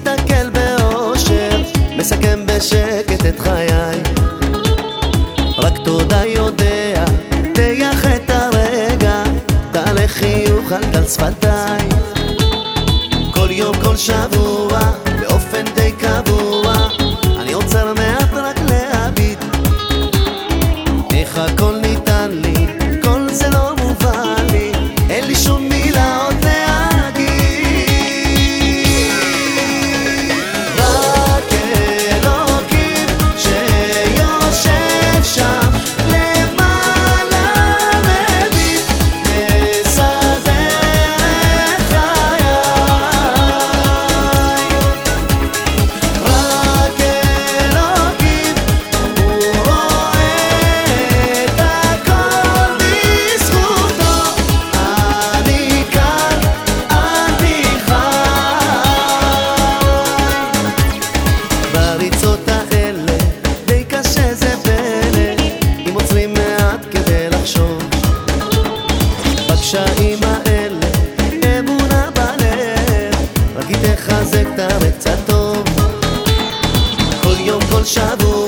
מסתכל באושר, מסכם בשקט את חיי. רק תודה יודע, תייח את הרגע, תעלה חיוך על גל שפתיי. כל יום, כל שבוע گل